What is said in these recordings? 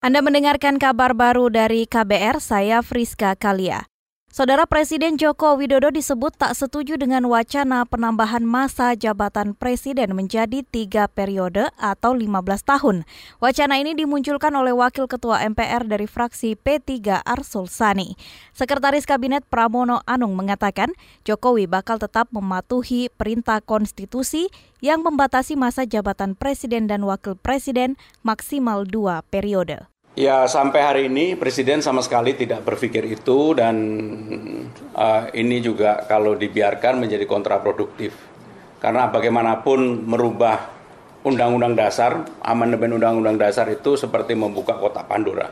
Anda mendengarkan kabar baru dari KBR, saya Friska Kalia. Saudara Presiden Joko Widodo disebut tak setuju dengan wacana penambahan masa jabatan presiden menjadi tiga periode atau 15 tahun. Wacana ini dimunculkan oleh Wakil Ketua MPR dari fraksi P3 Arsul Sani. Sekretaris Kabinet Pramono Anung mengatakan Jokowi bakal tetap mematuhi perintah konstitusi yang membatasi masa jabatan presiden dan wakil presiden maksimal dua periode. Ya sampai hari ini Presiden sama sekali tidak berpikir itu dan uh, ini juga kalau dibiarkan menjadi kontraproduktif. Karena bagaimanapun merubah Undang-Undang Dasar, amandemen Undang-Undang Dasar itu seperti membuka kotak Pandora.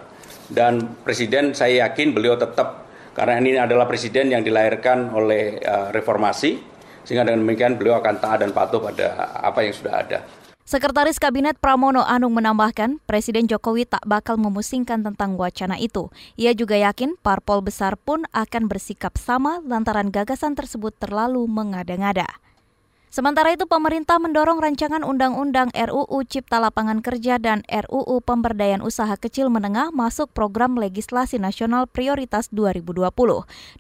Dan Presiden saya yakin beliau tetap karena ini adalah Presiden yang dilahirkan oleh uh, reformasi, sehingga dengan demikian beliau akan taat dan patuh pada apa yang sudah ada. Sekretaris Kabinet Pramono Anung menambahkan, Presiden Jokowi tak bakal memusingkan tentang wacana itu. Ia juga yakin parpol besar pun akan bersikap sama lantaran gagasan tersebut terlalu mengada-ngada. Sementara itu pemerintah mendorong rancangan undang-undang RUU Cipta Lapangan Kerja dan RUU Pemberdayaan Usaha Kecil Menengah masuk program legislasi nasional prioritas 2020.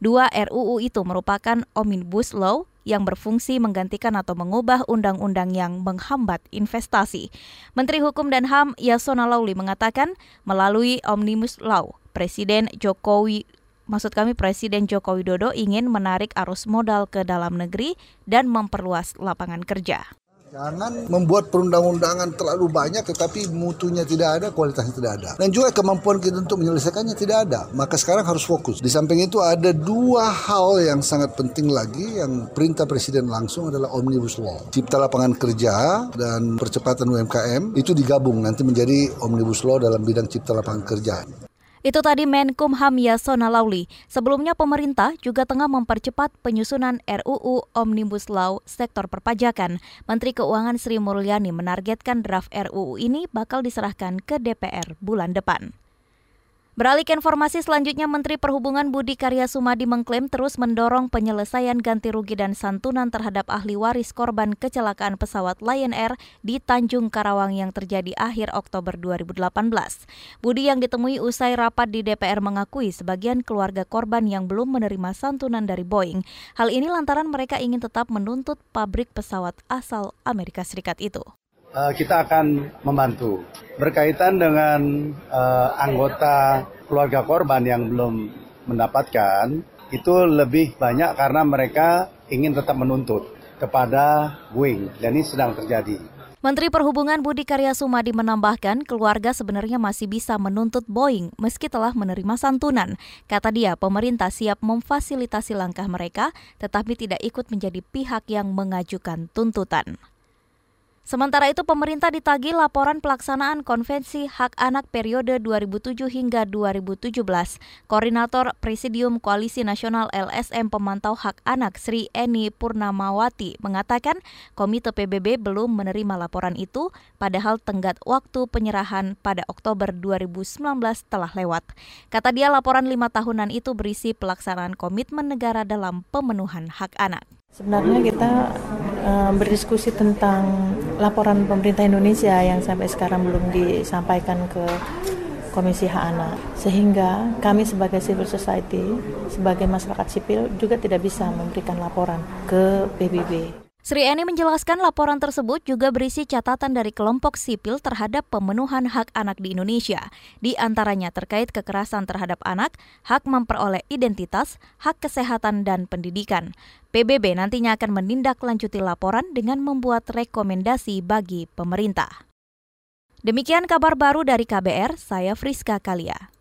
Dua RUU itu merupakan Omnibus Law yang berfungsi menggantikan atau mengubah undang-undang yang menghambat investasi. Menteri Hukum dan HAM Yasona Lauli mengatakan melalui Omnibus Law, Presiden Jokowi maksud kami Presiden Joko Widodo ingin menarik arus modal ke dalam negeri dan memperluas lapangan kerja. Jangan membuat perundang-undangan terlalu banyak tetapi mutunya tidak ada, kualitasnya tidak ada. Dan juga kemampuan kita untuk menyelesaikannya tidak ada. Maka sekarang harus fokus. Di samping itu ada dua hal yang sangat penting lagi yang perintah Presiden langsung adalah Omnibus Law. Cipta lapangan kerja dan percepatan UMKM itu digabung nanti menjadi Omnibus Law dalam bidang cipta lapangan kerja. Itu tadi Menkumham Yasona Lauli. Sebelumnya pemerintah juga tengah mempercepat penyusunan RUU Omnibus Law sektor perpajakan. Menteri Keuangan Sri Mulyani menargetkan draft RUU ini bakal diserahkan ke DPR bulan depan. Beralih ke informasi selanjutnya, Menteri Perhubungan Budi Karya Sumadi mengklaim terus mendorong penyelesaian ganti rugi dan santunan terhadap ahli waris korban kecelakaan pesawat Lion Air di Tanjung Karawang yang terjadi akhir Oktober 2018. Budi yang ditemui usai rapat di DPR mengakui sebagian keluarga korban yang belum menerima santunan dari Boeing. Hal ini lantaran mereka ingin tetap menuntut pabrik pesawat asal Amerika Serikat itu. Eh, kita akan membantu. Berkaitan dengan uh, anggota keluarga korban yang belum mendapatkan, itu lebih banyak karena mereka ingin tetap menuntut kepada Boeing, dan ini sedang terjadi. Menteri Perhubungan Budi Karya Sumadi menambahkan keluarga sebenarnya masih bisa menuntut Boeing meski telah menerima santunan. Kata dia, pemerintah siap memfasilitasi langkah mereka, tetapi tidak ikut menjadi pihak yang mengajukan tuntutan. Sementara itu pemerintah ditagih laporan pelaksanaan Konvensi Hak Anak periode 2007 hingga 2017. Koordinator Presidium Koalisi Nasional LSM Pemantau Hak Anak Sri Eni Purnamawati mengatakan Komite PBB belum menerima laporan itu padahal tenggat waktu penyerahan pada Oktober 2019 telah lewat. Kata dia laporan lima tahunan itu berisi pelaksanaan komitmen negara dalam pemenuhan hak anak. Sebenarnya kita uh, berdiskusi tentang laporan pemerintah Indonesia yang sampai sekarang belum disampaikan ke Komisi Hak Anak, sehingga kami sebagai civil society, sebagai masyarakat sipil juga tidak bisa memberikan laporan ke PBB. Sri Eni menjelaskan laporan tersebut juga berisi catatan dari kelompok sipil terhadap pemenuhan hak anak di Indonesia, di antaranya terkait kekerasan terhadap anak, hak memperoleh identitas, hak kesehatan, dan pendidikan. PBB nantinya akan menindaklanjuti laporan dengan membuat rekomendasi bagi pemerintah. Demikian kabar baru dari KBR, saya Friska Kalia.